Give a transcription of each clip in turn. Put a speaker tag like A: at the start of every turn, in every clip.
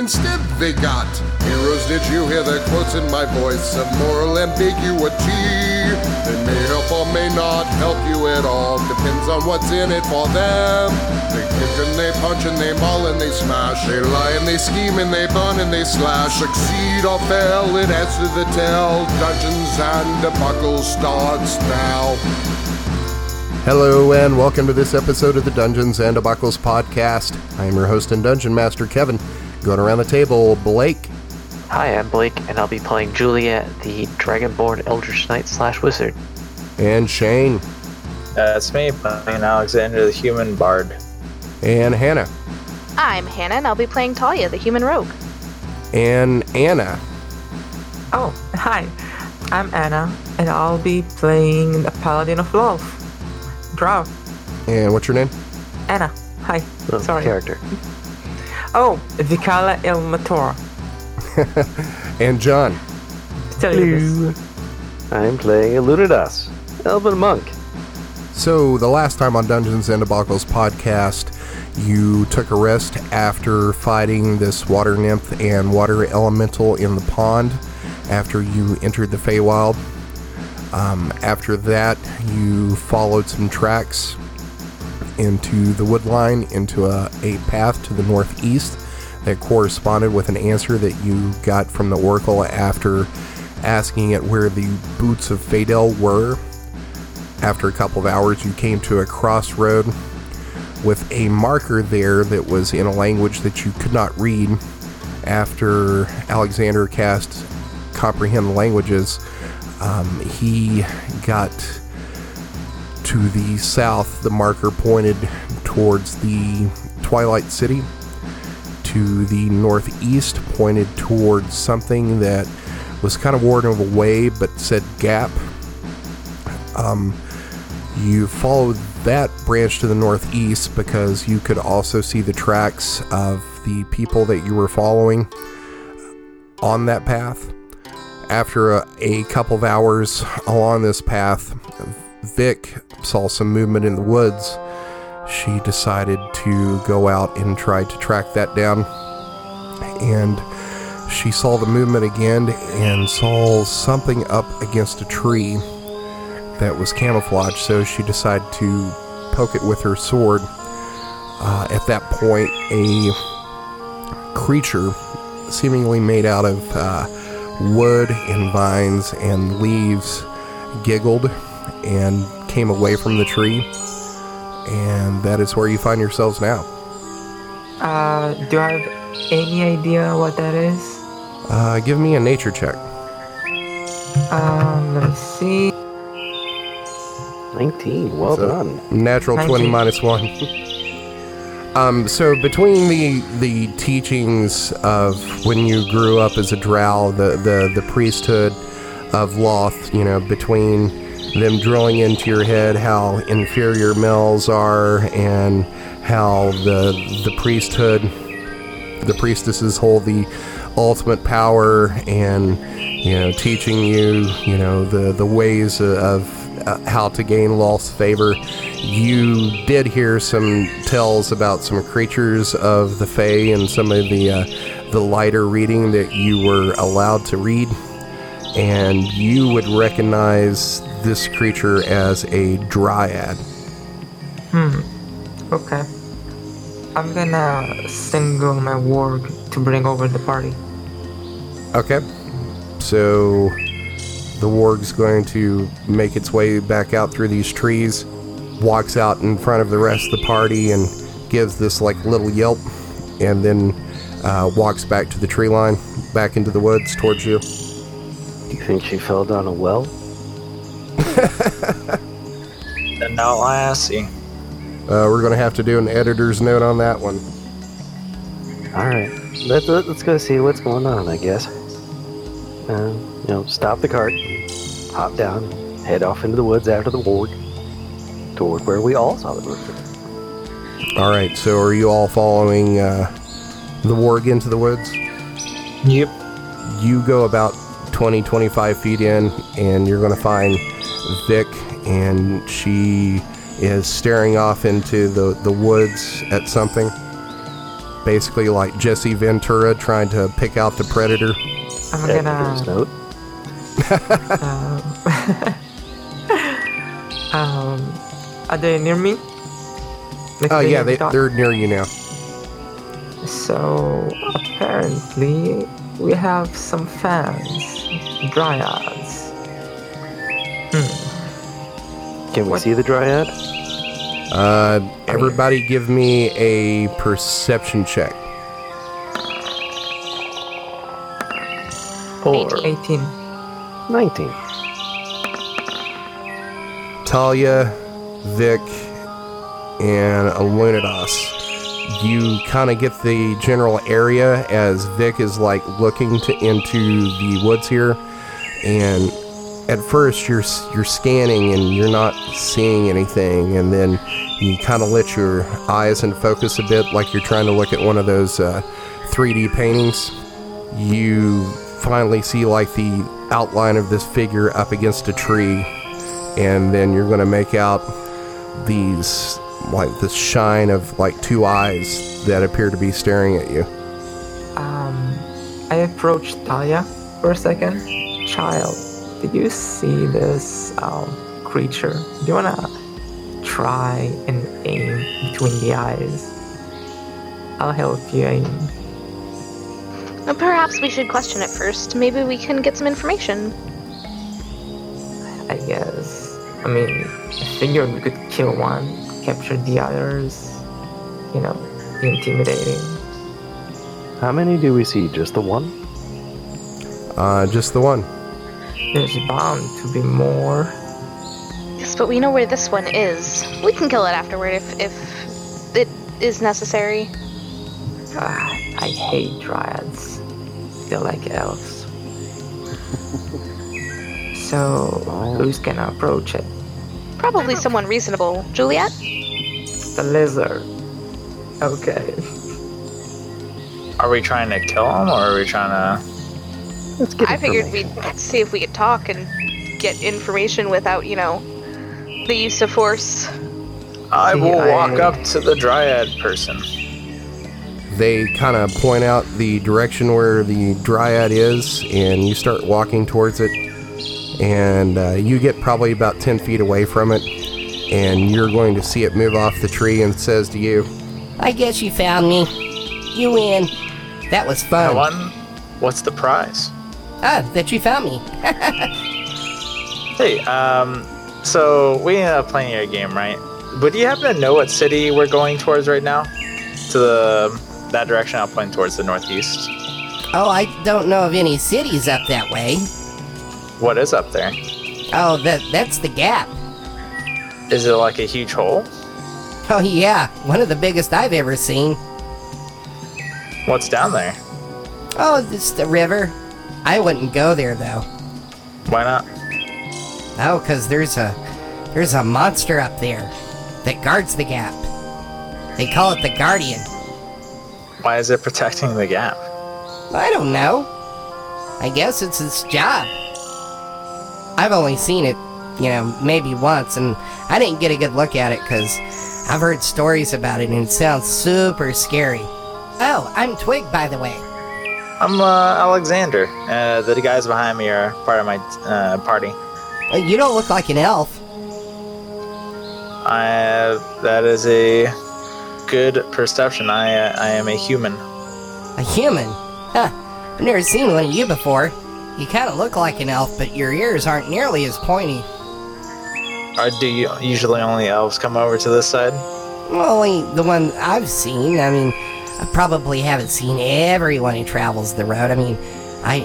A: Instead, they got heroes. Did you hear the quotes in my voice of moral ambiguity? They may help or may not help you at all. Depends on what's in it for them. They kick and they punch and they maul and they smash. They lie and they scheme and they burn and they slash. Succeed or fail, it adds to the tale. Dungeons and debacle starts now.
B: Hello and welcome to this episode of the Dungeons and Debacles podcast. I am your host and dungeon master Kevin. Going around the table, Blake,
C: Hi, I'm Blake, and I'll be playing Julia, the Dragonborn Eldritch Knight slash Wizard.
B: and Shane,
D: That's me playing Alexander the Human Bard.
B: and Hannah,
E: I'm Hannah, and I'll be playing Talia, the human rogue.
B: and Anna.
F: Oh, hi. I'm Anna, and I'll be playing the Paladin of Love. Drow.
B: And what's your name?
F: Anna. Hi. Sorry.
C: Character.
F: Oh, Vicala El Mator.
B: And John.
F: To tell you this.
G: I'm playing Illudidas, Elven Monk.
B: So, the last time on Dungeons and Debacles podcast, you took a rest after fighting this water nymph and water elemental in the pond after you entered the Feywild. Um, after that, you followed some tracks into the wood line into a, a path to the northeast that corresponded with an answer that you got from the oracle after asking it where the boots of Fadel were. After a couple of hours, you came to a crossroad with a marker there that was in a language that you could not read. After Alexander cast Comprehend Languages, um, he got to the south. The marker pointed towards the Twilight City. To the northeast, pointed towards something that was kind of warding away but said gap. Um, you followed that branch to the northeast because you could also see the tracks of the people that you were following on that path. After a, a couple of hours along this path, Vic saw some movement in the woods. She decided to go out and try to track that down. And she saw the movement again and saw something up against a tree that was camouflaged, so she decided to poke it with her sword. Uh, at that point, a creature, seemingly made out of uh, wood and vines and leaves, giggled and came away from the tree. And that is where you find yourselves now.
F: Uh, do I have any idea what that is?
B: Uh, give me a nature check.
F: Um, let's see.
G: 19, well
B: So-
G: done.
B: Natural
F: Thank
B: 20 minus 1. um, so between the the teachings of when you grew up as a drow, the, the, the priesthood of Lolth, you know, between them drilling into your head how inferior males are and how the the priesthood the priestesses hold the ultimate power and you know teaching you you know the the ways of uh, how to gain Lolth's favor. You did hear some tales about some creatures of the Fae and some of the uh, the lighter reading that you were allowed to read and you would recognize this creature as a dryad
F: Hmm. Okay. I'm gonna single my warg to bring over the party.
B: Okay. So the warg's going to make its way back out through these trees, walks out in front of the rest of the party and gives this like little yelp and then uh, walks back to the tree line, back into the woods towards you.
G: Do you think she fell down a well?
D: And now Lassie.
B: Uh, we're going to have to do an editor's note on that one.
G: Alright, let, let, let's go see what's going on, I guess. Uh, you know, stop the cart, hop down, head off into the woods after the warg. toward where we all saw the movement.
B: All right. So are you all following uh, the warg into the woods?
D: Yep.
B: You go about 20, 25 feet in, and you're going to find Vic, and she is staring off into the, the woods at something. Basically, like Jesse Ventura trying to pick out the predator.
F: I'm
G: Yeah,
F: gonna.
G: first note.
F: Um, are they near me? Like,
B: Oh,
F: they
B: yeah, they,
F: talk-
B: they're near you now.
F: So apparently we have some fans, dryads. Hmm.
G: Can we
F: What?
G: see the dryad?
B: Uh, everybody give me a perception check.
D: Four.
F: 18.
G: 19.
B: Talia, Vic, and Illuminados. You kind of get the general area as Vic is like looking to into the woods here, and at first you're you're scanning and you're not seeing anything, and then you kind of let your eyes in focus a bit, like you're trying to look at one of those uh, 3D paintings. You finally see like the outline of this figure up against a tree and then you're going to make out these like the shine of like two eyes that appear to be staring at you
F: Um, I approached Talia for a second. Child, did you see this um, creature? Do you wanna try and aim between the eyes? I'll help you aim.
E: Uh, Perhaps we should question it first. Maybe we can get some information.
F: I guess. I mean, I figured we could kill one, capture the others. You know, intimidating.
G: How many do we see? Just the one?
B: uh, just the one
F: There's bound to be more.
E: Yes, but we know where this one is. We can kill it afterward if if it is necessary.
F: Ah, I hate dryads. They're like elves. so, who's gonna approach it?
E: Probably someone reasonable. Juliet?
F: The lizard. Okay.
D: Are we trying to kill him or are we trying to?
G: Let's get
E: I figured we'd see if we could talk and get information without, you know, the use of force.
D: I
F: See,
D: will walk up to the dryad person.
B: they kind of point out the direction where the dryad is and you start walking towards it and uh, you get probably about 10 feet away from it and you're going to see it move off the tree and says to you
H: I guess you found me. You win. That was
D: I
H: fun.
D: won. What's the prize?
H: Ah, that you found me.
D: Hey, um, so we ended up playing your game, right? But do you happen to know what city we're going towards right now? To the that direction, I'm pointing towards the northeast.
H: Oh, I don't know of any cities up that way.
D: What is up there?
H: Oh, that that's the gap.
D: Is it like a huge hole?
H: Oh yeah, one of the biggest I've ever seen.
D: What's down there?
H: Oh, it's the river. I wouldn't go there though.
D: Why not?
H: Oh, 'cause there's a there's a monster up there that guards the gap. They call it the Guardian.
D: Why is it protecting the gap?
H: I don't know. I guess it's its job. I've only seen it, you know, maybe once, and I didn't get a good look at it because I've heard stories about it and it sounds super scary. Oh, I'm Twig, by the way.
D: I'm uh, Alexander. Uh, the guys behind me are part of my uh, party.
H: You don't look like an elf.
D: I that is a good perception. I uh, I am a human.
H: A human? Huh. I've never seen one of you before. You kind of look like an elf, but your ears aren't nearly as pointy.
D: Or do you usually only elves come over to this side?
H: Well, only the one I've seen. I mean, I probably haven't seen everyone who travels the road. I mean, I,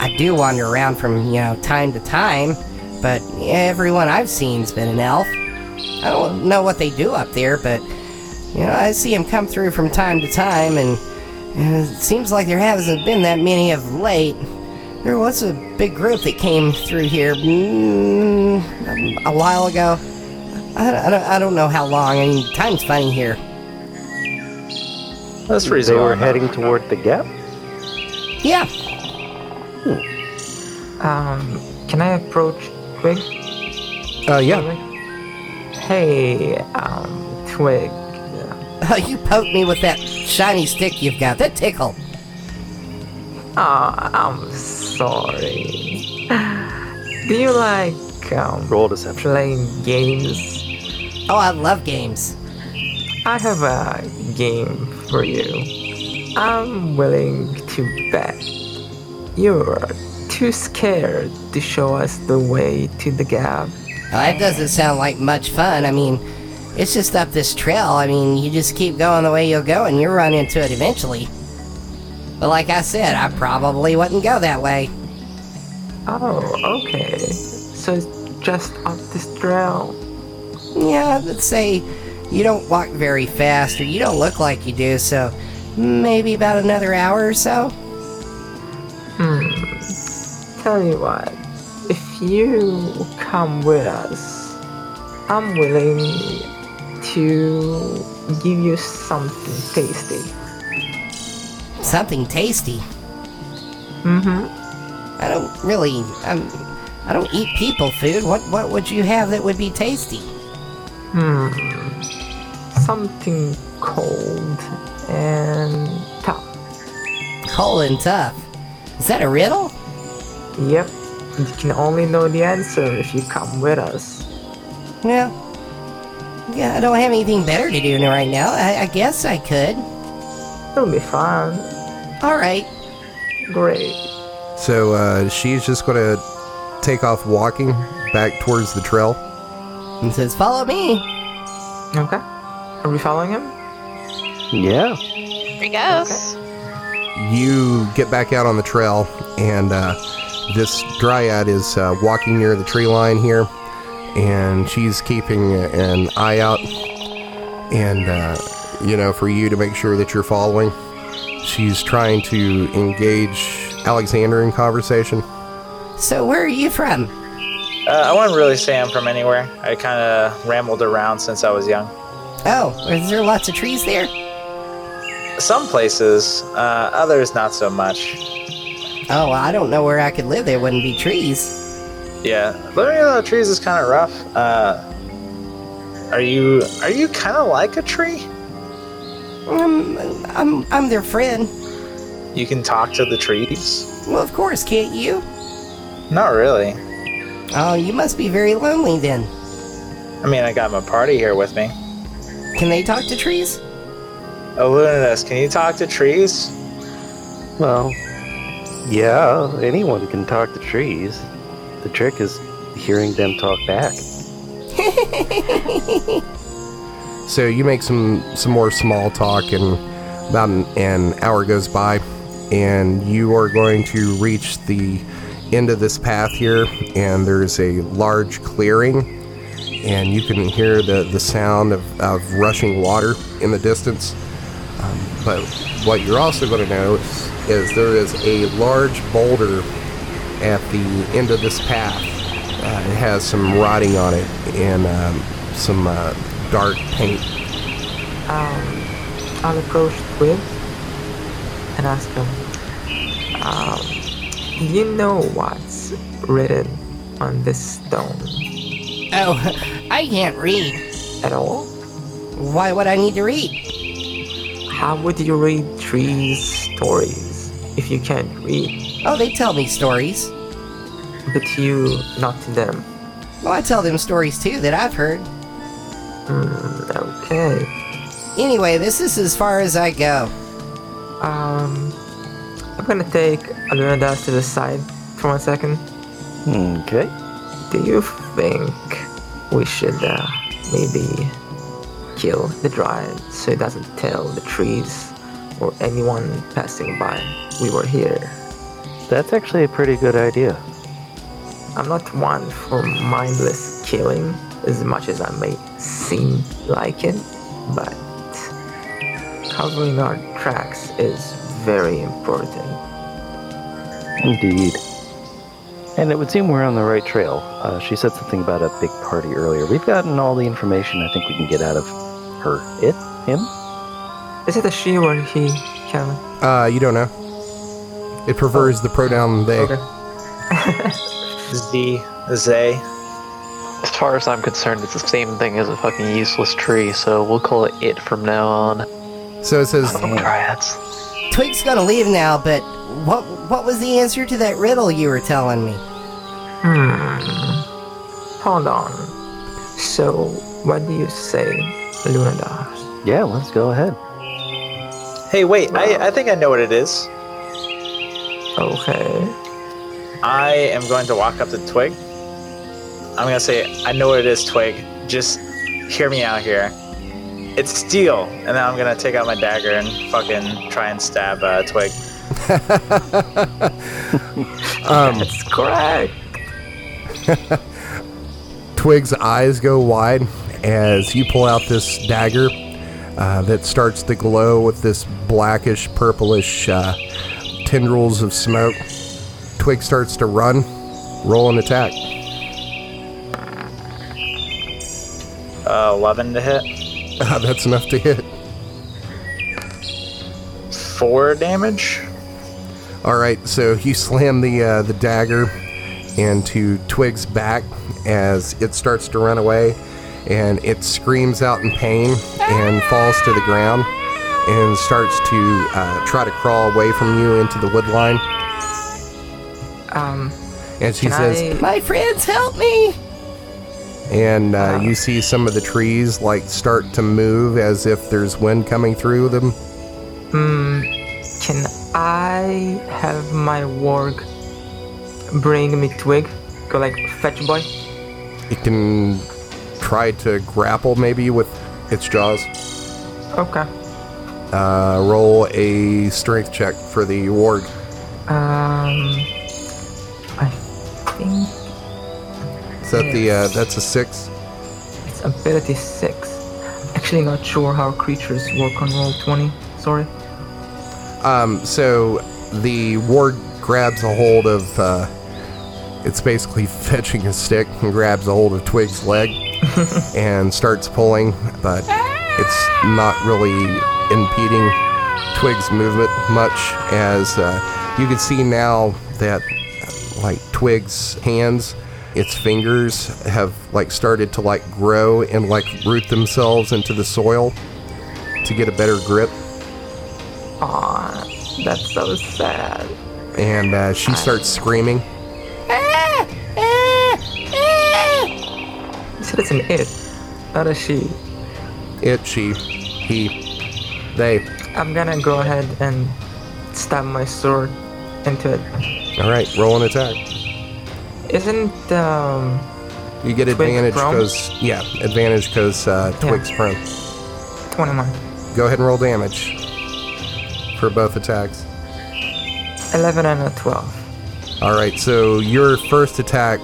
H: I, I do wander around from, you know, time to time, but everyone I've seen's been an elf. I don't know what they do up there, but, you know, I see them come through from time to time, and it seems like there hasn't been that many of late. There was a big group that came through here mm, a while ago. I I don't, I don't know how long. I mean, time's funny here.
D: That's
G: They
D: reasonable.
G: were
D: enough.
G: heading toward the gap.
H: Yeah.
F: Um, can I approach Twig?
B: Uh, yeah.
F: Hey, um, Twig.
H: Oh, you poked me with that shiny stick you've got. That tickled.
F: Ah, I'm sorry. Do you like um
G: Roll deception.
F: playing games?
H: Oh, I love games.
F: I have a game for you. I'm willing to bet you're too scared to show us the way to the gap.
H: Well, that doesn't sound like much fun. I mean, it's just up this trail. I mean, you just keep going the way you'll go and you'll run into it eventually. But like I said, I probably wouldn't go that way.
F: Oh, okay. So it's just up this trail.
H: Yeah, let's say you don't walk very fast or you don't look like you do, so maybe about another hour or so. Hmm.
F: Tell you what, if you come with us, I'm willing to give you something tasty.
H: Something tasty.
F: Mm-hmm.
H: I don't really. I'm. I don't eat people food. What What would you have that would be tasty?
F: Hmm. Something cold and tough.
H: Cold and tough. Is that a riddle?
F: Yep. You can only know the answer if you come with us.
H: Well, yeah, I don't have anything better to do right now. I, I guess I could.
F: It'll be fun.
H: All right.
F: Great.
B: So uh, she's just going to take off walking back towards the trail.
H: And says, "Follow me."
F: Okay. Are we following him?
G: Yeah.
E: Here he goes.
B: You get back out on the trail, and uh, this dryad is uh, walking near the tree line here, and she's keeping an eye out, and uh, you know, for you to make sure that you're following. She's trying to engage Alexander in conversation.
H: So where are you from?
D: Uh, I wouldn't really say I'm from anywhere. I kind of rambled around since I was young.
H: Oh, is there lots of trees there?
D: Some places, uh, others not so much.
H: Oh, I don't know where I could live. There wouldn't be trees.
D: Yeah, living in the trees is kind of rough. Uh, are you are you kind of like a tree?
H: Um, I'm I'm their friend.
D: You can talk to the trees?
H: Well, of course, can't you?
D: Not really.
H: Oh, you must be very lonely then.
D: I mean, I got my party here with me.
H: Can they talk to trees?
D: Oh, Lunatus, can you talk to trees?
G: Well, yeah, anyone can talk to trees. The trick is hearing them talk back.
B: So you make some some more small talk, and about an, an hour goes by, and you are going to reach the end of this path here, and there's a large clearing, and you can hear the the sound of, of rushing water in the distance. Um, but what you're also going to notice is there is a large boulder at the end of this path. Uh, it has some writing on it and um, some uh, dark paint.
F: Um, I'll approach Twig and ask him, um, do you know what's written on this stone
H: Oh, I can't read.
F: at all?
H: Why would I need to read?
F: How would you read trees' stories if you can't read?
H: Oh, they tell me stories.
F: But you, not to them.
H: Well, I tell them stories too that I've heard.
F: Hmm, okay.
H: Anyway, this is as far as I go.
F: Um, I'm gonna take Alunadas to the side for one second.
G: Okay.
F: Do you think we should uh, maybe kill the dryad so it doesn't tell the trees or anyone passing by we were here?
G: That's actually a pretty good idea.
F: I'm not one for mindless killing as much as I may seem like it, but covering our tracks is very important.
G: Indeed. And it would seem we're on the right trail. Uh, she said something about a big party earlier. We've gotten all the information I think we can get out of her. It? Him?
F: Is it a she or he, Kevin?
B: Uh, you don't know. It prefers the pronoun they.
F: Okay.
D: Z, Zay.
C: As far as I'm concerned, it's the same thing as a fucking useless tree, so we'll call it it from now on.
B: So it says,
C: Oh, dryads.
H: Twig's gonna leave now, but what what was the answer to that riddle you were telling me?
F: Hmm. Hold on. So, what do you say, Lunadar?
G: Yeah, let's go ahead.
D: Hey, wait, I, I think I know what it is.
F: Okay.
D: I am going to walk up to Twig. I'm gonna say, I know what it is, Twig. Just hear me out here. It's steel, and then I'm gonna take out my dagger and fucking try and stab uh, Twig.
B: Um,
F: That's correct.
B: Twig's eyes go wide as you pull out this dagger uh, that starts to glow with this blackish, purplish uh, tendrils of smoke. Twig starts to run. Roll an attack.
D: Uh, 11 to hit.
B: That's enough to hit.
D: Four damage.
B: All right, so you slam the uh, the dagger into Twig's back as it starts to run away, and it screams out in pain and falls to the ground and starts to uh, try to crawl away from you into the wood line.
F: Um,
B: And she says,
F: I...
H: My friends, help me!
B: and uh, you see some of the trees like start to move as if there's wind coming through them.
F: Hmm. Can I have my warg bring me twig? Go like fetch boy?
B: It can try to grapple maybe with its jaws.
F: Okay.
B: Uh, roll a strength check for the warg.
F: Um. I think
B: Is that the uh, that's a six?
F: it's ability 6. Actually, not sure how creatures work on roll 20. Sorry.
B: Um, so the warg grabs a hold of. Uh, it's basically fetching a stick and grabs a hold of Twig's leg and starts pulling, but it's not really impeding Twig's movement much. As uh, you can see now that, like Twig's hands, its fingers have like started to like grow and like root themselves into the soil to get a better grip.
F: Aw, that's so sad.
B: and uh, she starts screaming.
F: You said it's an it, not a she.
B: It, she, he, they.
F: I'm gonna go ahead and stab my sword into it.
B: All right, roll an attack.
F: Isn't um
B: You get
F: Twig
B: advantage
F: prone?
B: because yeah, advantage because uh. Twig's prone.
F: 21,
B: Go ahead and roll damage for both attacks.
F: 11 and a 12.
B: All right, so your first attack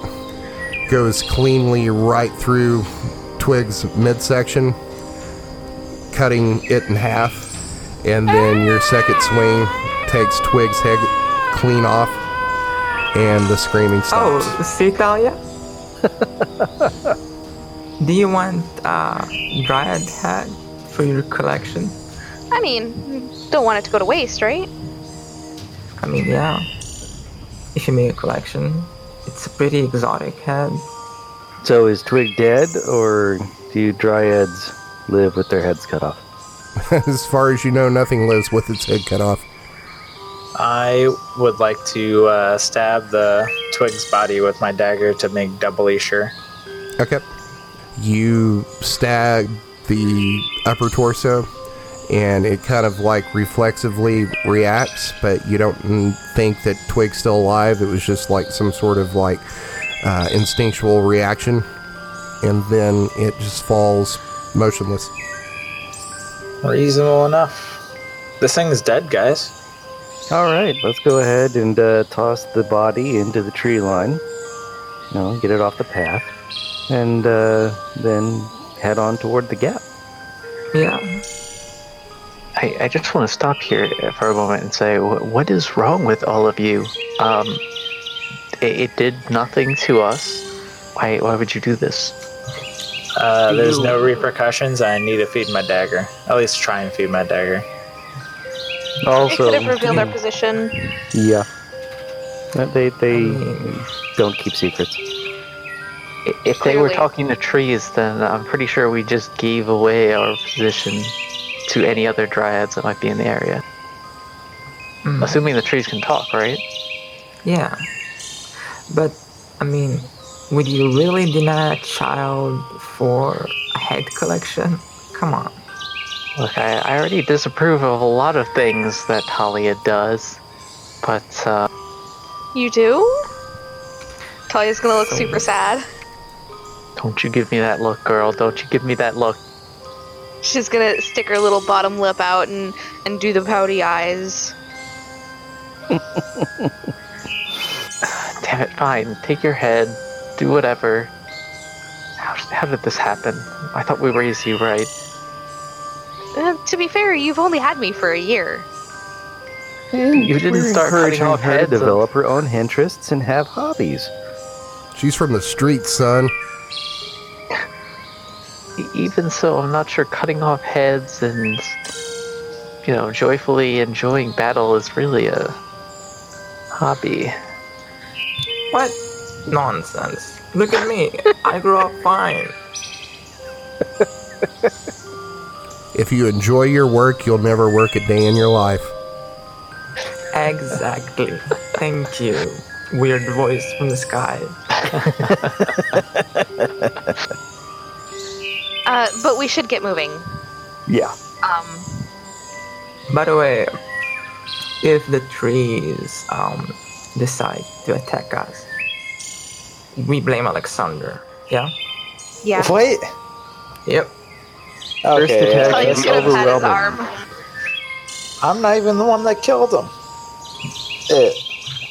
B: goes cleanly right through Twig's midsection, cutting it in half, and then your second swing takes Twig's head clean off, and the screaming stops.
F: Oh, see Talia? Do you want uh dryad hat for your collection?
E: I mean, don't want it to go to waste, right?
F: I mean, yeah. If you make a collection, it's a pretty exotic head.
G: So is Twig dead, or do dryads live with their heads cut off?
B: as far as you know, nothing lives with its head cut off.
D: I would like to uh, stab the Twig's body with my dagger to make doubly sure.
B: Okay. You stab the upper torso, and it kind of like reflexively reacts, but you don't think that Twig's still alive. It was just like some sort of like uh, instinctual reaction, and then it just falls motionless.
D: Reasonable enough. This thing is dead, guys.
G: All right, let's go ahead and uh, toss the body into the tree line. You know, get it off the path, and uh, then head on toward the gap.
F: Yeah.
C: I, I just want to stop here for a moment and say, what is wrong with all of you? Um, It, it did nothing to us. Why? Why would you do this?
D: Uh, there's no repercussions. I need to feed my dagger. At least try and feed my dagger.
E: it
G: Also,
E: could have revealed our position.
G: yeah, Uh, they they
F: mean-
G: don't keep secrets.
C: If they were
E: Clearly.
C: talking to trees, then I'm pretty sure we just gave away our position to any other dryads that might be in the area.
F: Mm,
C: Assuming the trees can talk, right?
F: yeah. But, I mean, would you really deny a child for a head collection? Come on.
C: Look, I, I already disapprove of a lot of things that Talia does, but uh,
E: You do? Talia's gonna look super sad.
C: don't you give me that look, girl. Don't you give me that look.
E: She's gonna stick her little bottom lip out and, and do the pouty eyes.
C: Damn it, fine. Take your head. Do whatever. How, how did this happen? I thought we raised you right.
E: Uh, to be fair, you've only had me for a year.
C: You didn't
G: We're
C: start cutting
G: encouraging
C: off
G: her to
C: heads. of-
G: develop her own interests and have hobbies.
B: She's from the streets, son.
C: Even so, I'm not sure cutting off heads and, you know, joyfully enjoying battle is really a hobby.
F: What nonsense? Look at me. I grew up fine.
B: If you enjoy your work, you'll never work a day in your life.
F: Exactly. Thank you. Weird voice from the sky.
E: Uh, but we should get moving.
G: Yeah.
E: Um,
F: By the way, if the trees um decide to attack us, we blame Alexander. Yeah.
E: yeah.
D: Wait.
F: Yep.
G: First
D: Okay.
G: attack is
E: gonna pat his
G: overwhelming.
D: I'm not even the one that killed him. It.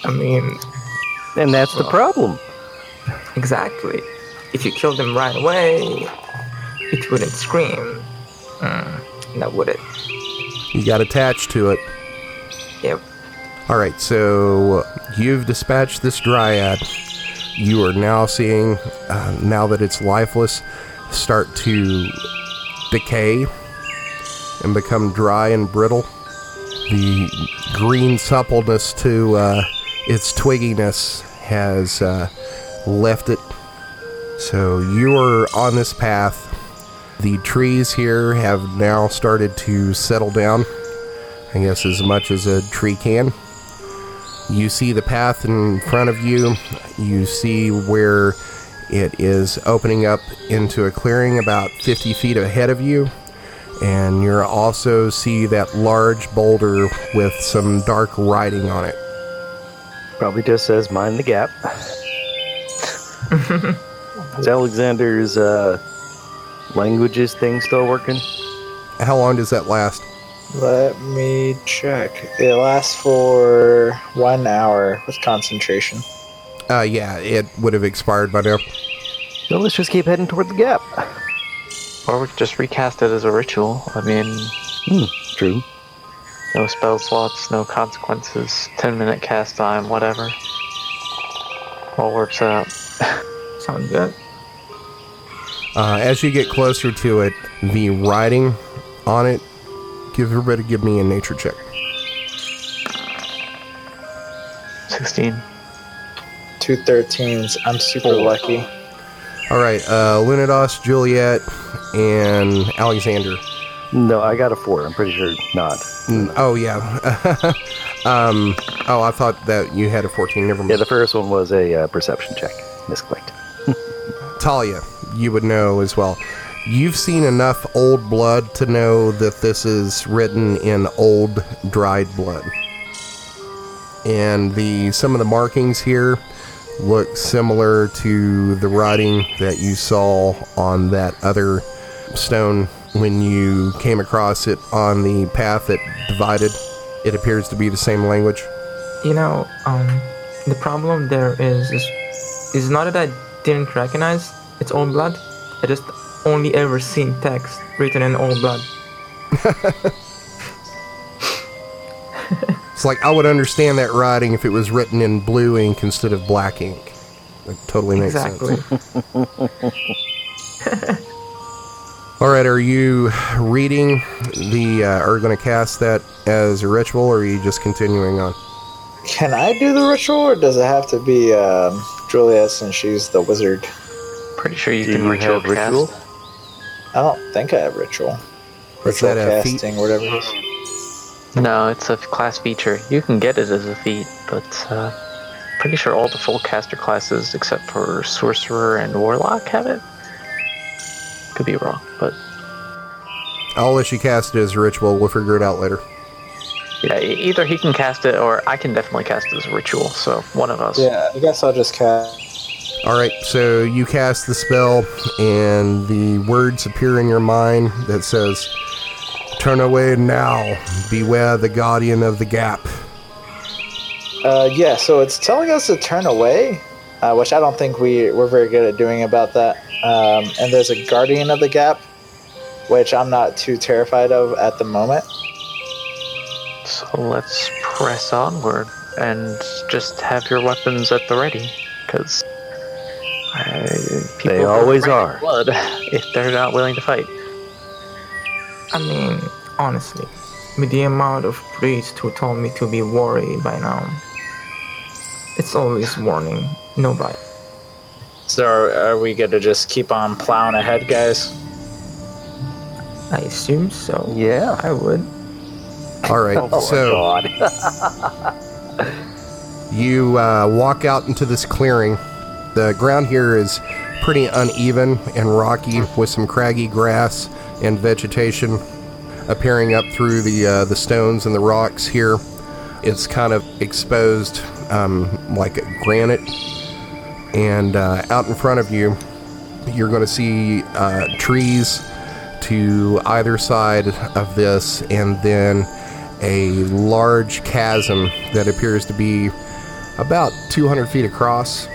F: I mean,
G: And that's the problem.
F: exactly. If you kill them right away, it wouldn't scream. Mm, now would it?
B: You got attached to it.
F: Yep.
B: All right, so you've dispatched this dryad. You are now seeing, uh, now that it's lifeless, start to decay and become dry and brittle. The green suppleness to uh, its twigginess has uh, left it. So you are on this path. The trees here have now started to settle down. I guess as much as a tree can. You see the path in front of you. You see where it is opening up into a clearing about 50 feet ahead of you. And you also see that large boulder with some dark writing on it.
G: Probably just says mind the gap. Is Alexander's uh, languages thing still working?
B: How long does that last?
D: Let me check. It lasts for one hour with concentration.
B: Uh, yeah, it would have expired by now.
G: So let's just keep heading toward the gap.
C: Or we could just recast it as a ritual. I mean,
G: Hmm, true.
C: no spell slots, no consequences, 10 minute cast time, whatever. All works out.
F: Sound good?
B: Uh, as you get closer to it, the writing on it, give everybody give me a nature check.
C: 16.
D: Two 13s. I'm super lucky.
B: All right, uh, Lunados, Juliet, and Alexander.
G: No, I got a four. I'm pretty sure not.
B: Mm, oh yeah. um. Oh, I thought that you had a 14. Never mind.
G: Yeah, the first one was a uh, perception check. Misclicked.
B: Talia, you would know as well. You've seen enough old blood to know that this is written in old dried blood. And the some of the markings here look similar to the writing that you saw on that other stone when you came across it on the path that divided. It appears to be the same language.
F: You know, um, the problem there is is, is not that I didn't recognize it's old blood. I just only ever seen text written in old blood.
B: It's like I would understand that writing if it was written in blue ink instead of black ink. It totally makes
F: exactly.
B: sense. All right, are you reading the, uh, are going to cast that as a ritual, or are you just continuing on?
D: Can I do the ritual, or does it have to be um, Julia since she's the wizard?
C: Pretty sure you
G: Do
C: can
G: you
C: ritual
G: have ritual?
C: cast.
D: I don't think I have ritual.
B: Is
D: Ritual
B: that a feat?
D: casting, whatever it is.
C: No, it's a class feature. You can get it as a feat, but uh, pretty sure all the full caster classes, except for sorcerer and warlock, have it. Could be wrong, but
B: I'll let you cast it as a ritual. We'll figure it out later.
C: yeah, e- either he can cast it or I can definitely cast it as a ritual. So one of us.
D: Yeah, I guess I'll just cast.
B: All right, so you cast the spell, and the words appear in your mind that says, "Turn away now. Beware the guardian of the gap."
D: Uh, yeah, so it's telling us to turn away, uh, which I don't think we we're very good at doing about that. Um, and there's a guardian of the gap, which I'm not too terrified of at the moment.
C: So let's press onward and just have your weapons at the ready, because
G: They always are.
C: Blood if they're not willing to fight.
F: I mean, honestly, with the amount of priests who told me to be worried by now, it's always warning, nobody.
D: So are, are we good to just keep on plowing ahead, guys?
F: I assume so.
G: Yeah.
F: I would.
B: All right,
G: Oh,
B: so
G: God.
B: you uh, walk out into this clearing. The ground here is pretty uneven and rocky, with some craggy grass and vegetation appearing up through the uh, the stones and the rocks here. It's kind of exposed, um, like granite, and uh, out in front of you, you're going to see uh, trees to either side of this, and then a large chasm that appears to be about 200 feet across.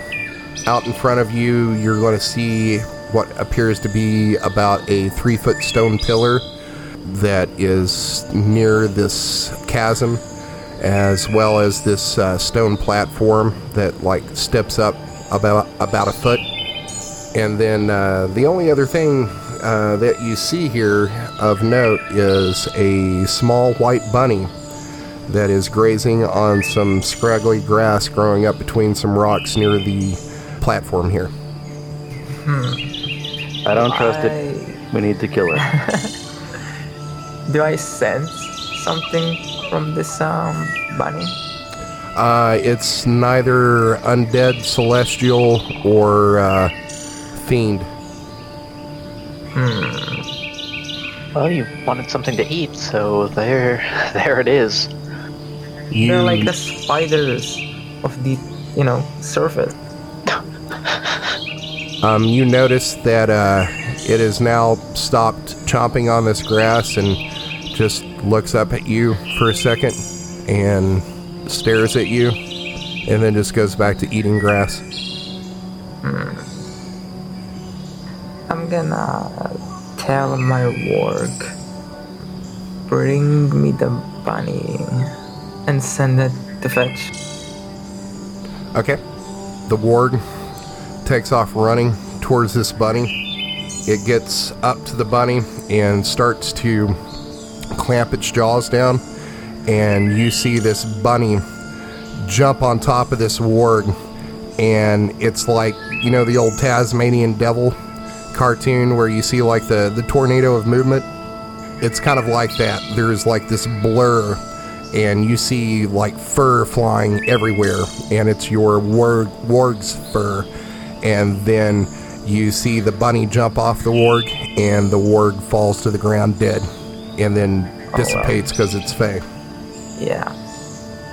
B: Out in front of you, you're going to see what appears to be about a three foot stone pillar that is near this chasm, as well as this uh, stone platform that like steps up about about a foot. And then uh, the only other thing uh, that you see here of note is a small white bunny that is grazing on some scraggly grass growing up between some rocks near the platform here.
G: I don't trust it. We need to kill it.
F: do I sense something from this um bunny?
B: Uh, it's neither undead, celestial, or uh, fiend.
C: Well, you wanted something to eat, so there, there it is.
B: You,
F: They're like the spiders of the, you know, surface.
B: Um, you notice that uh, it has now stopped chomping on this grass and just looks up at you for a second and stares at you, and then just goes back to eating grass.
F: I'm gonna tell my warg. Bring me the bunny and send it to fetch.
B: Okay. The warg takes off running towards this bunny. It gets up to the bunny and starts to clamp its jaws down. And you see this bunny jump on top of this warg. And it's like, you know, the old Tasmanian devil cartoon where you see like the, the tornado of movement. It's kind of like that. There's like this blur and you see like fur flying everywhere, and it's your warg, warg's fur. And then you see the bunny jump off the warg, and the warg falls to the ground dead, and then
F: wow.
B: dissipates because it's fey.
F: Yeah.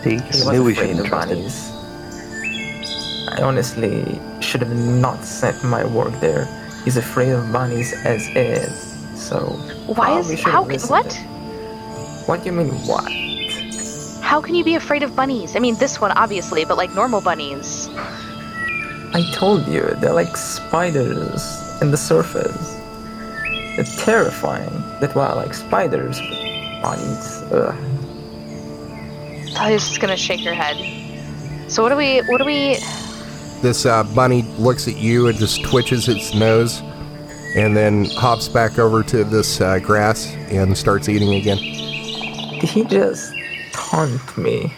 G: See,
F: He
G: I
F: was
G: knew we
F: afraid
G: shouldn't
F: of
G: trust
F: bunnies. I honestly should have not sent my warg there. He's afraid of bunnies as is. So
E: Why is how can, what?
F: to- What do you mean what?
E: How can you be afraid of bunnies? I mean, this one obviously, but like normal bunnies.
F: I told you they're like spiders in the surface. They're terrifying. That were like spiders, but bunnies. Ugh.
E: Talia's just gonna shake her head. So what do we? What do we?
B: This uh, bunny looks at you and just twitches its nose, and then hops back over to this uh, grass and starts eating again.
F: Did he just taunt me?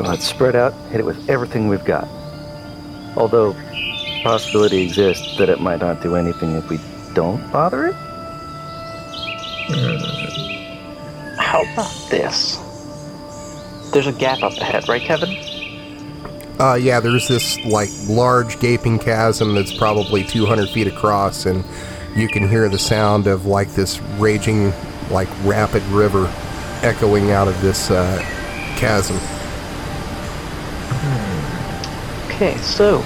G: So let's spread out, hit it with everything we've got. Although, possibility exists that it might not do anything if we don't bother it.
C: How about this? There's a gap up ahead, right, Kevin?
B: Uh, yeah, there's this like large gaping chasm that's probably 200 feet across, and you can hear the sound of like this raging, like rapid river echoing out of this uh, chasm.
C: Okay, so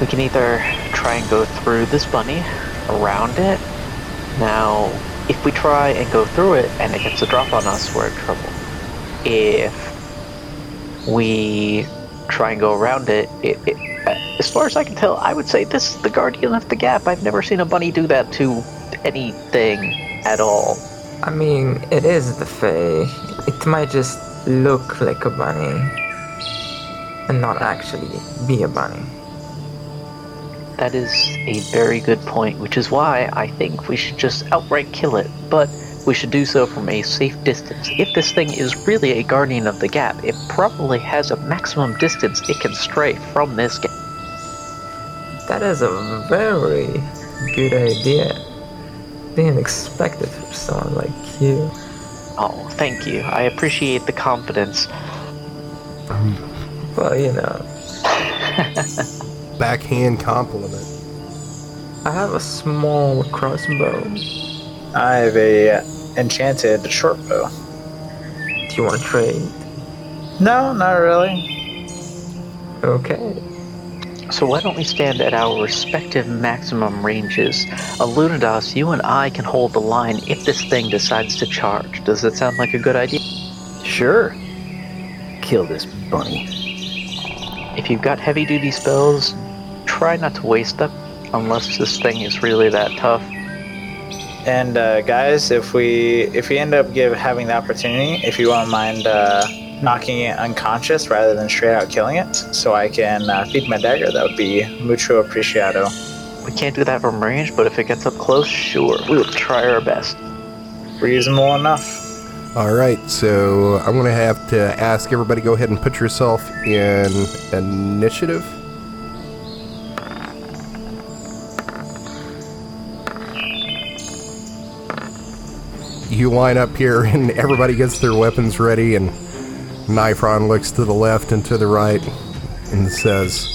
C: we can either try and go through this bunny, around it. Now, if we try and go through it and it gets a drop on us, we're in trouble. If we try and go around it, it, it as far as I can tell, I would say this is the guardian of the gap. I've never seen a bunny do that to anything at all.
F: I mean, it is the Fae. It might just look like a bunny and not actually be a bunny.
C: That is a very good point, which is why I think we should just outright kill it, but we should do so from a safe distance. If this thing is really a guardian of the gap, it probably has a maximum distance it can stray from this gap.
F: That is a very good idea. Didn't expect it from someone like you.
C: Oh, thank you. I appreciate the confidence.
F: Um, Well, you know,
B: Backhand compliment.
F: I have a small crossbow.
D: I have a uh, enchanted short bow.
F: Do you want to trade?
D: No, not really.
F: Okay.
C: So why don't we stand at our respective maximum ranges? Alunidas, you and I can hold the line if this thing decides to charge. Does that sound like a good idea?
G: Sure. Kill this bunny.
C: If you've got heavy duty spells, try not to waste them unless this thing is really that tough.
D: And uh, guys, if we if we end up give having the opportunity, if you won't mind uh, knocking it unconscious rather than straight out killing it, so I can uh, feed my dagger, that would be mucho apreciado.
C: We can't do that from range, but if it gets up close, sure, we'll try our best.
D: Reasonable enough.
B: All right, so I'm going to have to ask everybody go ahead and put yourself in initiative. You line up here, and everybody gets their weapons ready, and Nifron looks to the left and to the right and says,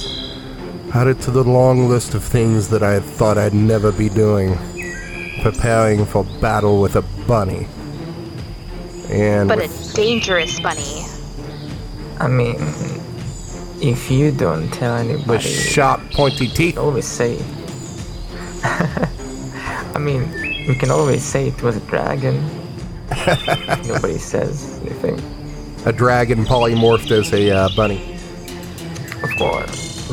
B: Added to the long list of things that I thought I'd never be doing, preparing for battle with a bunny. And
E: But
B: with-
E: a dangerous bunny.
F: I mean, if you don't tell
B: with
F: anybody,
B: sharp, pointy teeth.
F: always say. I mean, we can always say it was a dragon. Nobody says anything.
B: A dragon polymorphed as a uh, bunny.
F: Of course.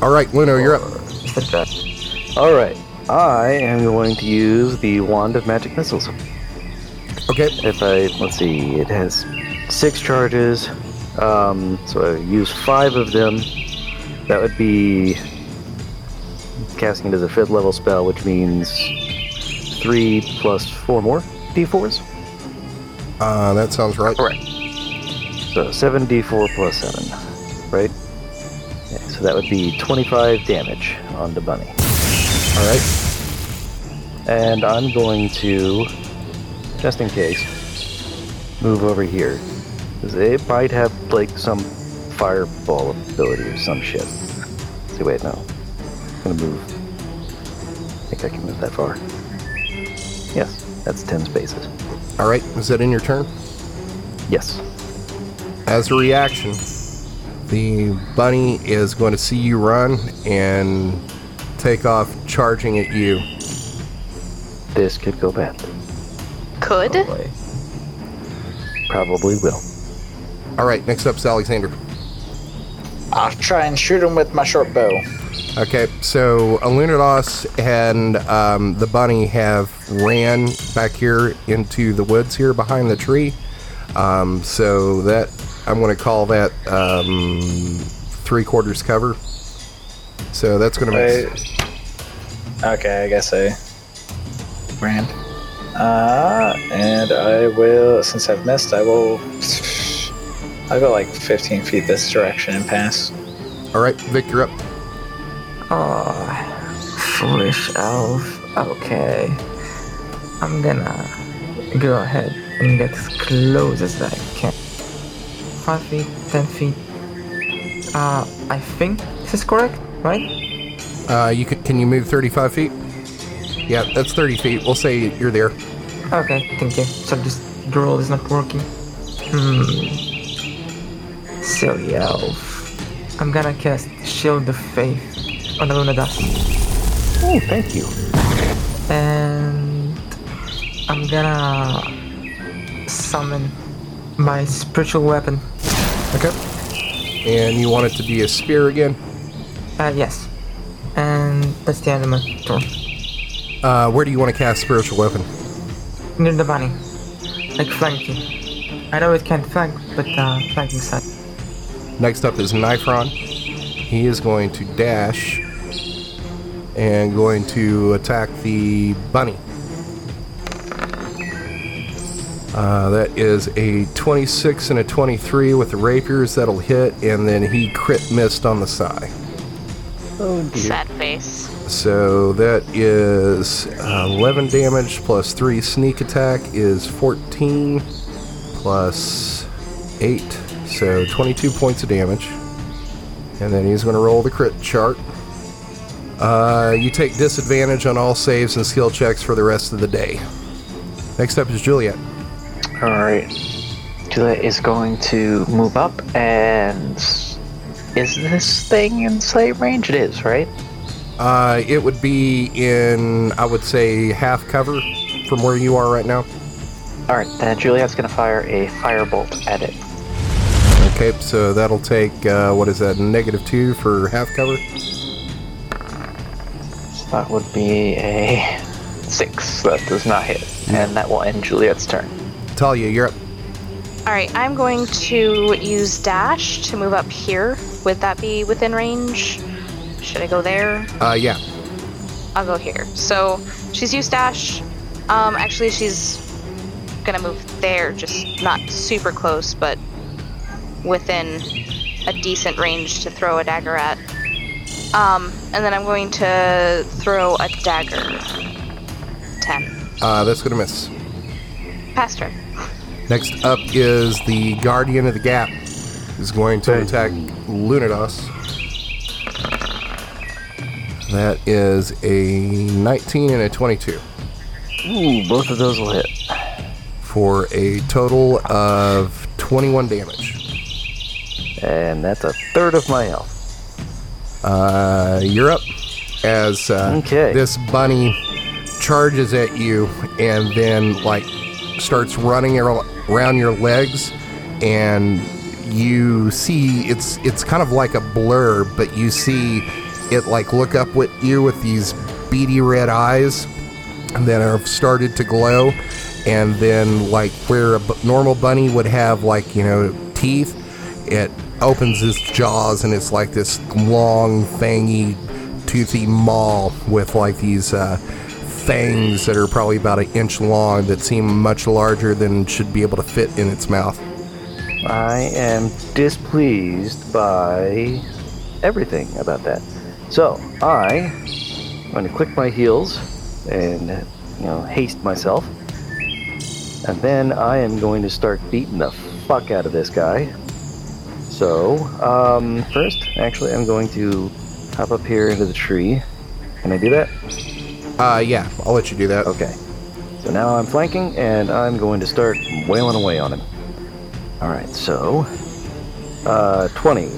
B: All right, Luno, you're up.
F: It's a dragon.
G: All right. I am going to use the wand of magic missiles.
B: Okay.
G: If I let's see, it has six charges. Um, so I use five of them. That would be casting it as a fifth level spell, which means three plus four more d4s.
B: Uh, that sounds right.
C: Correct.
G: So seven d4 plus seven, right? Yeah, so that would be 25 damage on the bunny.
B: All right.
G: And I'm going to, just in case, move over here. it might have, like, some fireball ability or some shit. See, wait, no. I'm gonna move. I think I can move that far. Yes, that's 10 spaces.
B: All right. Is that in your turn?
G: Yes.
B: As a reaction, the bunny is going to see you run and take off charging at you.
G: This could go bad.
E: Could?
F: Probably.
G: Probably will.
B: All right. Next up is Alexander.
D: I'll try and shoot him with my short bow.
B: Okay, so Alunados and um, the bunny have ran back here into the woods here behind the tree. Um, so that I'm going to call that um, three quarters cover. So that's going to
D: Wait.
B: make
D: Okay, I guess I ran. Uh, and I will, since I've missed, I will. I'll go like 15 feet this direction and pass.
B: all right. Vic, you're up.
F: Oh, foolish elf. Okay. I'm gonna go ahead and get as close as I can. Five feet, ten feet. Uh, I think this is correct, right?
B: Uh, you can, can you move 35 feet? Yeah, that's 30 feet. We'll say you're there.
F: Okay, thank you. So this drill is not working. Hmm. Silly elf. I'm gonna cast Shield of Faith on the Lunadas.
G: Oh, thank you.
F: And I'm gonna summon my spiritual weapon.
B: Okay. And you want it to be a spear again?
F: Uh, yes. And that's the end of my turn.
B: Uh, where do you want to cast spiritual weapon?
F: Near the bunny. Like flanking. I know it can't flank, but uh, flanking side.
B: Next up is Nifron. He is going to dash and going to attack the bunny. Uh, that is a 26 and a 23 with the rapiers. That'll hit, and then he crit missed on the side.
G: Oh dear.
E: Sad face.
B: So that is uh, 11 damage plus 3 sneak attack is 14 plus 8. So 22 points of damage. And then he's going to roll the crit chart. Uh, you take disadvantage on all saves and skill checks for the rest of the day. Next up is Juliet.
C: Alright. Juliet is going to move up and. Is this thing in sight range? It is, right?
B: Uh, it would be in, I would say, half cover from where you are right now.
C: Alright, then Juliet's gonna fire a firebolt at it.
B: Okay, so that'll take, uh, what is that, negative 2 for half cover?
C: So that would be a 6. That does not hit. And that will end Juliet's turn.
B: Talia, you're up.
E: All right, I'm going to use dash to move up here. Would that be within range? Should I go there?
B: Uh, yeah.
E: I'll go here. So she's used dash. Um, actually, she's gonna move there, just not super close, but within a decent range to throw a dagger at. Um, and then I'm going to throw a dagger. Ten.
B: Uh, that's gonna miss.
E: Past her.
B: Next up is the Guardian of the Gap. Is going to attack Lunados. That is a 19 and a 22
G: Ooh, both of those will hit.
B: for a total of 21 damage.
G: And that's a third of my health.
B: Uh, you're up as uh,
G: Okay.
B: this bunny charges at you and then like starts running around your legs and you see it's it's kind of like a blur but you see it like look up with you with these beady red eyes that have started to glow and then like where a normal bunny would have like you know teeth it opens its jaws and it's like this long fangy toothy maw with like these uh, fangs that are probably about an inch long that seem much larger than should be able to fit in its mouth
G: I am displeased by everything about that. So I am going to click my heels and you know haste myself, and then I am going to start beating the fuck out of this guy. So um, first, actually, I'm going to hop up here into the tree. Can I do that?
B: uh yeah i'll let you do that
G: Okay. So now I'm flanking, and I'm going to start wailing away on him. All right. So, uh, 20.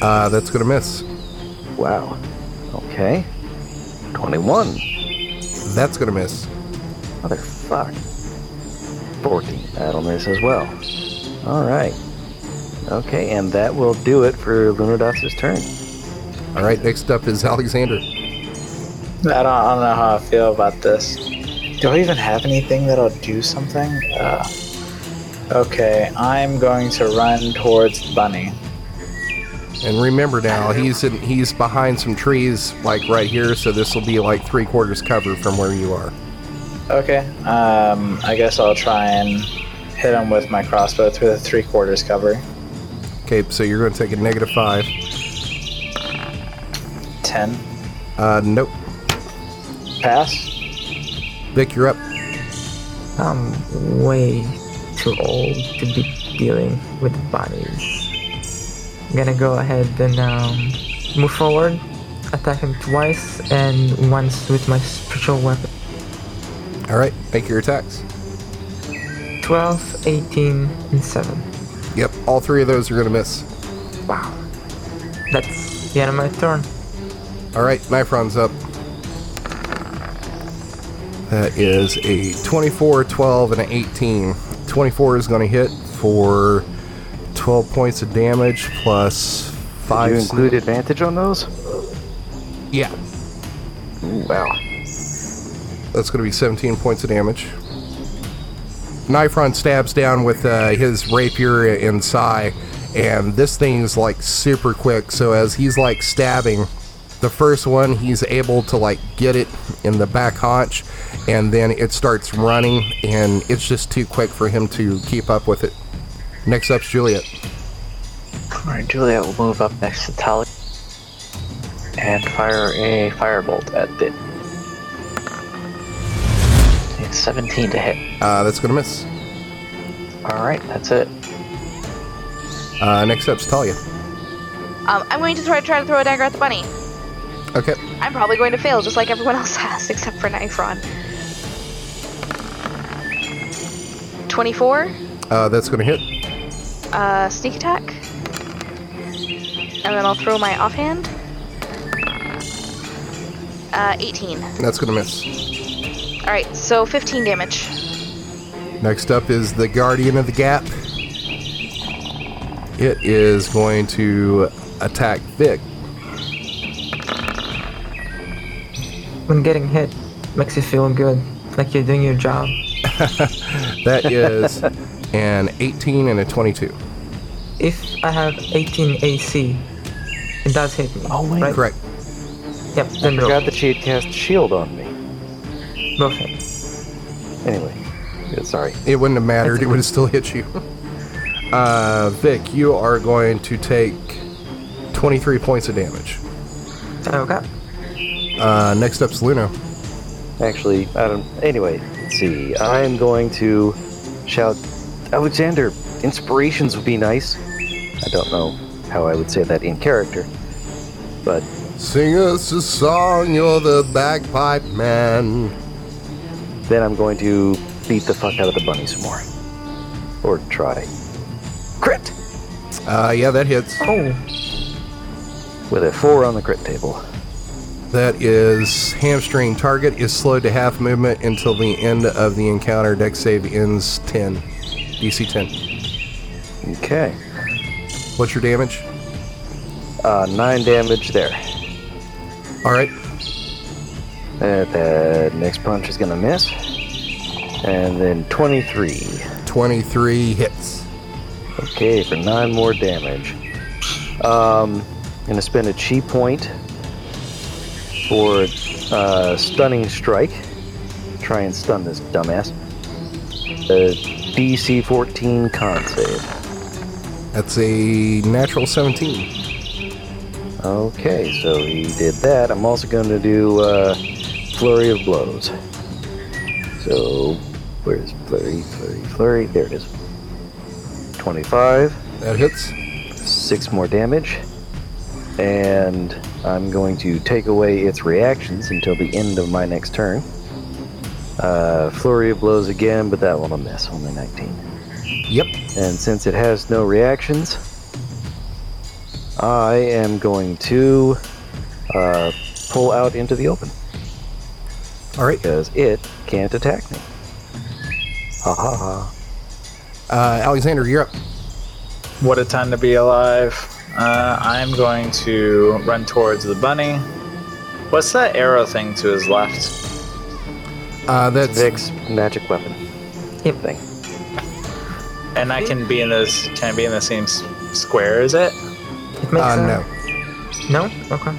B: uh that's gonna miss
G: Wow. Okay. 21.
B: that's gonna miss
G: Motherfuck. 14. That'll miss as well. Alright. Okay, and that will do it for Lunadas's turn.
B: All right, next up is Alexander.
D: I don't, I don't know how I feel about this. Do I even have anything that'll do something? Uh, okay, I'm going to run towards Bunny.
B: And remember now, he's in, he's behind some trees, like right here, so this will be like three quarters cover from where you are.
D: Okay, um, I guess I'll try and hit him with my crossbow through the three quarters cover.
B: Okay, so you're going to take a negative five.
D: Ten.
B: Uh, nope.
D: Pass.
B: Vic, you're up.
F: I'm way too old to be dealing with bunnies. I'm gonna go ahead and um, move forward, attack him twice and once with my spiritual weapon.
B: All right, make your attacks.
F: 12, 18, and 7.
B: Yep, all three of those are to miss.
F: Wow. That's the end of my turn.
B: All right, Nifron's up. That is a 24, 12, and an 18. 24 is going to hit for 12 points of damage plus
G: Did
B: 5.
G: you include advantage on those?
B: Yeah,
G: wow.
B: that's going to be 17 points of damage. Nifron stabs down with uh, his rapier and sai, and this thing's like super quick. So as he's like stabbing, the first one he's able to like get it in the back haunch, and then it starts running, and it's just too quick for him to keep up with it. Next up's Juliet.
C: Alright, Juliet will move up next to Tali and fire a firebolt at it. It's 17 to hit.
B: Uh, that's gonna miss.
C: Alright, that's it.
B: Uh, next up's Talia.
E: Um, I'm going to try, try to throw a dagger at the bunny.
B: Okay.
E: I'm probably going to fail just like everyone else has, except for Nifron. 24,
B: Uh, that's gonna hit.
E: Uh, sneak attack. And then I'll throw my offhand. Uh, 18.
B: That's gonna miss.
E: Alright, so 15 damage.
B: Next up is the Guardian of the Gap. It is going to attack Vic.
F: When getting hit makes you feel good, like you're doing your job.
B: That is an 18 and a 22.
F: If I have 18 AC, it does hit me.
C: Oh, wait.
F: right?
B: Correct.
F: Yep,
G: I
F: then
G: forgot
F: both,
G: that she had cast shield on me.
F: both hit.
G: Anyway, yeah, sorry.
B: It wouldn't have mattered. It would have still hit you. Uh, Vic, you are going to take 23 points of damage.
F: Okay.
B: Uh, next up's Luna.
G: Actually, I don't. Anyway, let's see. I am going to shout, Alexander, inspirations would be nice. I don't know how I would say that in character, but
B: Sing us a song, you're the bagpipe man.
G: then I'm going to beat the fuck out of the bunny some more. Or try. Crit!
B: Uh, yeah, that hits.
F: Oh,
G: With a 4 on the crit table.
B: That is hamstring. Target is slowed to half movement until the end of the encounter. Dex save ends 10. DC 10.
G: Okay.
B: What's your damage?
G: Uh, 9 damage there.
B: All right.
G: Uh, the next punch is gonna miss. And then 23.
B: 23 hits.
G: Okay, for 9 more damage. Um, gonna spend a chi point for uh, stunning strike. Try and stun this dumbass. Uh, DC 14 con save.
B: That's a natural 17.
G: Okay, so he did that. I'm also going to do uh, flurry of blows. So where's flurry, flurry, flurry? There it is. 25,
B: That hits.
G: six more damage, and I'm going to take away its reactions until the end of my next turn. Uh, flurry of blows again, but that one will miss. Only 19.
B: Yep.
G: And since it has no reactions, I am going to uh, pull out into the open
B: All right.
G: because it can't attack me. Ha ha ha.
B: Uh, Alexander, you're up.
D: What a time to be alive. Uh, I'm going to run towards the bunny. What's that arrow thing to his left?
B: Uh, that's
G: Vic's magic weapon
F: Yep.
G: thing.
D: And I can be in this. Can I be in the same s- square as it?
F: It makes
B: uh,
F: a-
B: no.
F: No? Okay.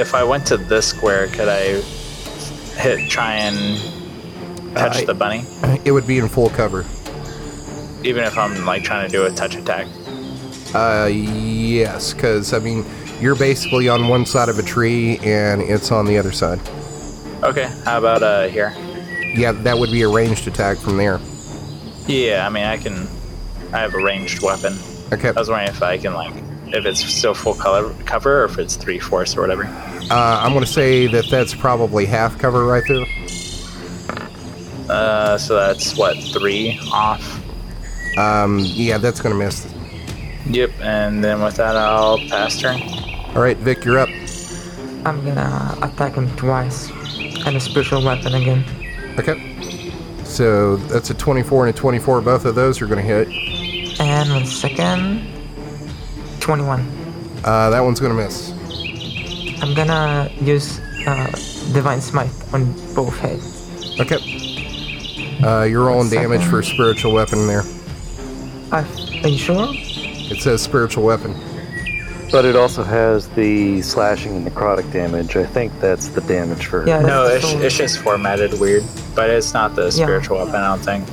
D: If I went to this square, could I hit try and touch
B: Uh,
D: the bunny?
B: It would be in full cover.
D: Even if I'm like trying to do a touch attack.
B: Uh, yes, because I mean, you're basically on one side of a tree and it's on the other side.
D: Okay, how about uh here?
B: Yeah, that would be a ranged attack from there.
D: Yeah, I mean I can. I have a ranged weapon.
B: Okay.
D: I was wondering if I can like if it's still full color cover or if it's three fourths or whatever.
B: Uh, I'm going to say that that's probably half cover right there.
D: Uh, so that's what three off.
B: Um, yeah, that's going to miss.
D: Yep, and then with that I'll pass turn.
B: All right, Vic, you're up.
F: I'm gonna attack him twice. And a special weapon again.
B: Okay. So that's a 24 and a 24. Both of those are going to hit.
F: And one second. 21.
B: Uh, that one's going to miss.
F: I'm gonna use uh, Divine Smite on both heads.
B: Okay. Uh, you're rolling damage
F: Second.
B: for spiritual weapon there.
F: Uh, are you sure?
B: It says spiritual weapon.
G: But it also has the slashing and necrotic damage. I think that's the damage for her.
F: Yeah,
D: No, it's, it's just formatted weird, but it's not the
F: Yeah.
D: spiritual weapon. I don't think.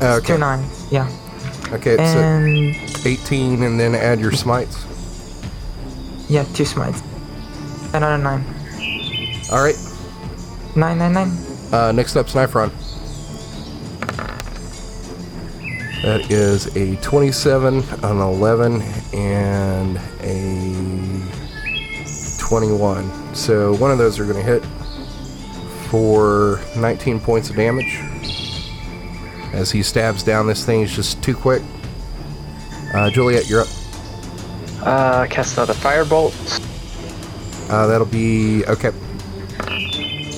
F: Two
B: Okay.
F: nines, yeah.
B: Okay, it's uh,
F: And
B: 18 and then add your smites.
F: yeah, two smites. Another nine.
B: All right.
F: Nine, nine, nine.
B: Uh, next up, Snifron. That is a 27, an 11, and a 21. So one of those are going to hit for 19 points of damage. As he stabs down this thing, he's just too quick. Uh, Juliet, you're up.
C: Uh, cast another firebolt.
B: Uh, that'll be okay.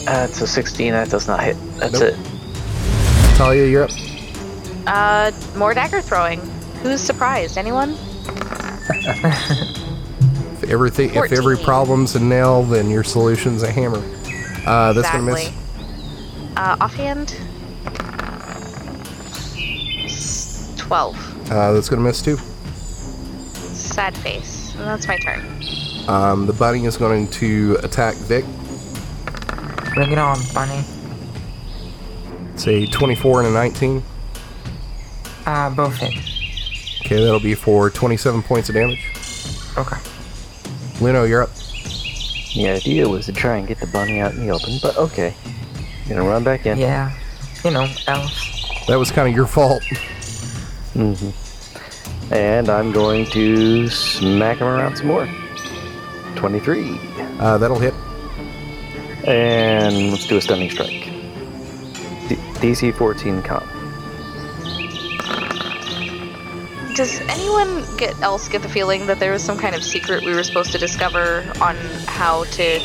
C: That's a 16. That does not hit. That's
B: Nope.
C: it.
B: Talia, you're up.
E: Uh, more dagger throwing. Who's surprised? Anyone?
B: If everything, if every problem's a nail, then your solution's a hammer. Uh, that's gonna miss.
E: Uh, offhand. Twelve.
B: Uh, that's gonna miss too.
E: Sad face. And that's my turn.
B: Um, the bunny is going to attack Vic.
F: Bring it on, bunny.
B: It's a 24 and a 19.
F: Uh, both hit.
B: Okay, that'll be for 27 points of damage.
F: Okay.
B: Luno, you're up.
G: The idea was to try and get the bunny out in the open, but okay. Gonna run back in.
F: Yeah. You know, elves.
B: That was kind of your fault.
G: Mm-hmm. And I'm going to smack him around some more. 23.
B: Uh, that'll hit.
G: And let's do a stunning strike. D- DC 14 con.
E: Does anyone get else get the feeling that there was some kind of secret we were supposed to discover on how to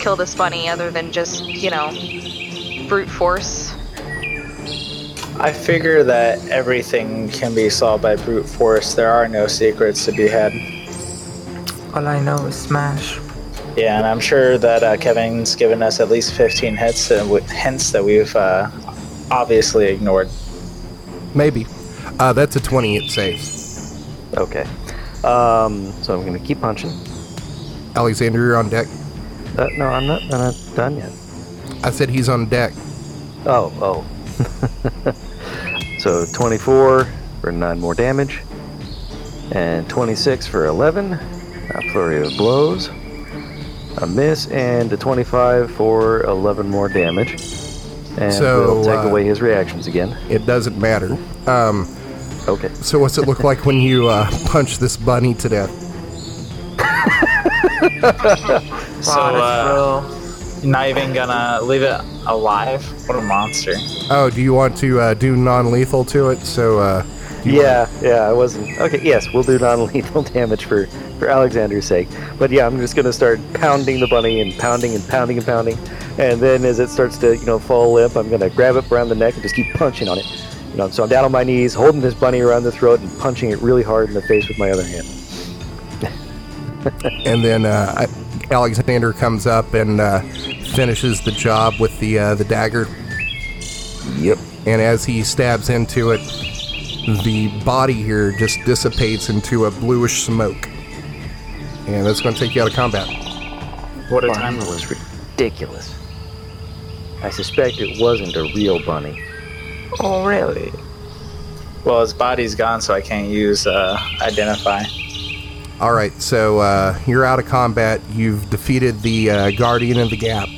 E: kill this bunny other than just, you know, brute force?
D: I figure that everything can be solved by brute force. There are no secrets to be had.
F: All I know is smash.
D: Yeah, and I'm sure that uh, Kevin's given us at least 15 hits and w- hints that we've uh, obviously ignored.
B: Maybe. Uh, that's a 20. It saves.
G: Okay. Um, so I'm gonna keep punching.
B: Alexander, you're on deck.
G: Uh, no, I'm not, I'm not done yet.
B: I said he's on deck.
G: Oh, oh. so 24 for 9 more damage. And 26 for 11. A flurry of blows. A miss and a 25 for 11 more damage. And
B: So,
G: we'll take
B: uh,
G: away his reactions again.
B: It doesn't matter. Um,
G: Okay.
B: so what's it look like when you uh, punch this bunny to death?
D: So, uh,
F: real.
D: not even gonna leave it alive? What a monster.
B: Oh, do you want to uh, do non-lethal to it? So, uh, do you
G: Yeah, yeah, I wasn't. Okay, yes, we'll do non-lethal damage for for Alexander's sake. But yeah, I'm just gonna start pounding the bunny and pounding and pounding and pounding, and then as it starts to you know fall limp, I'm gonna grab it around the neck and just keep punching on it. You know, so I'm down on my knees, holding this bunny around the throat and punching it really hard in the face with my other hand.
B: and then uh, Alexander comes up and uh, finishes the job with the uh, the dagger.
G: Yep.
B: And as he stabs into it, the body here just dissipates into a bluish smoke. And that's going to take you out of combat.
D: What a
G: Bunny
D: time.
G: was ridiculous. I suspect it wasn't a real bunny.
F: Oh, really?
D: Well, his body's gone, so I can't use uh, identify.
B: All right, so uh, you're out of combat. You've defeated the uh, Guardian of the Gap.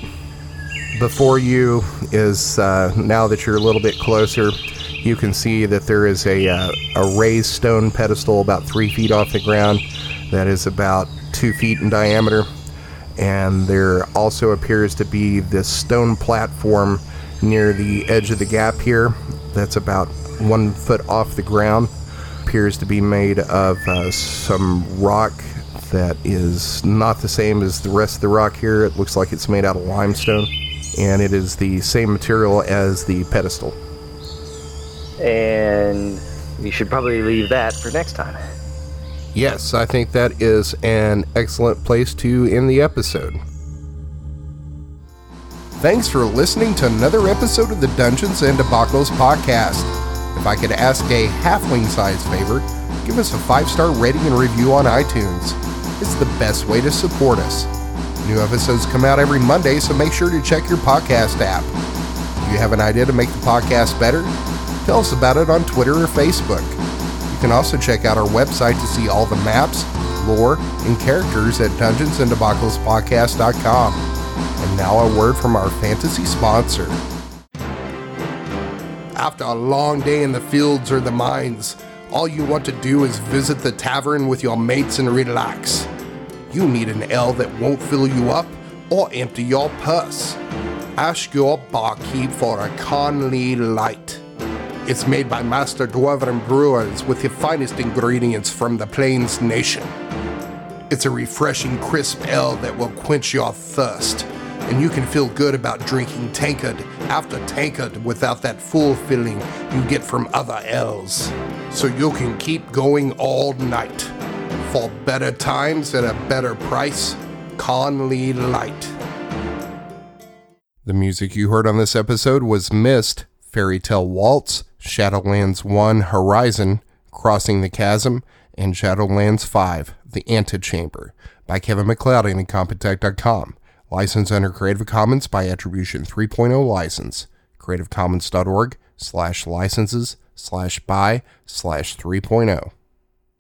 B: Before you is uh, now that you're a little bit closer, you can see that there is a uh, a raised stone pedestal about three feet off the ground that is about two feet in diameter, and there also appears to be this stone platform near the edge of the gap here that's about one foot off the ground appears to be made of uh, some rock that is not the same as the rest of the rock here. It looks like it's made out of limestone, and it is the same material as the pedestal.
G: And we should probably leave that for next time.
B: Yes, I think that is an excellent place to end the episode. Thanks for listening to another episode of the Dungeons and Debacles podcast. If I could ask a halfling size favor, give us a five star rating and review on iTunes. It's the best way to support us. New episodes come out every Monday, so make sure to check your podcast app. If you have an idea to make the podcast better? Tell us about it on Twitter or Facebook. You can also check out our website to see all the maps, lore, and characters at dungeonsanddebaclespodcast.com. And now a word from our fantasy sponsor. After a long day in the fields or the mines, all you want to do is visit the tavern with your mates and relax. You need an ale that won't fill you up or empty your purse. Ask your barkeep for a Conley Light. It's made by Master Dwarven brewers with the finest ingredients from the Plains Nation. It's a refreshing, crisp ale that will quench your thirst, and you can feel good about drinking tankard after tankard without that full feeling you get from other ales. So you can keep going all night. For better times at a better price, Conley Light. The music you heard on this episode was Mist, Fairy Tale Waltz, Shadowlands 1 Horizon, Crossing the Chasm, and Shadowlands 5 The Antechamber by Kevin MacLeod and Incompetech.com. Licensed under Creative Commons by Attribution 3.0 license. CreativeCommons.org slash licenses slash by slash oh. 3.0.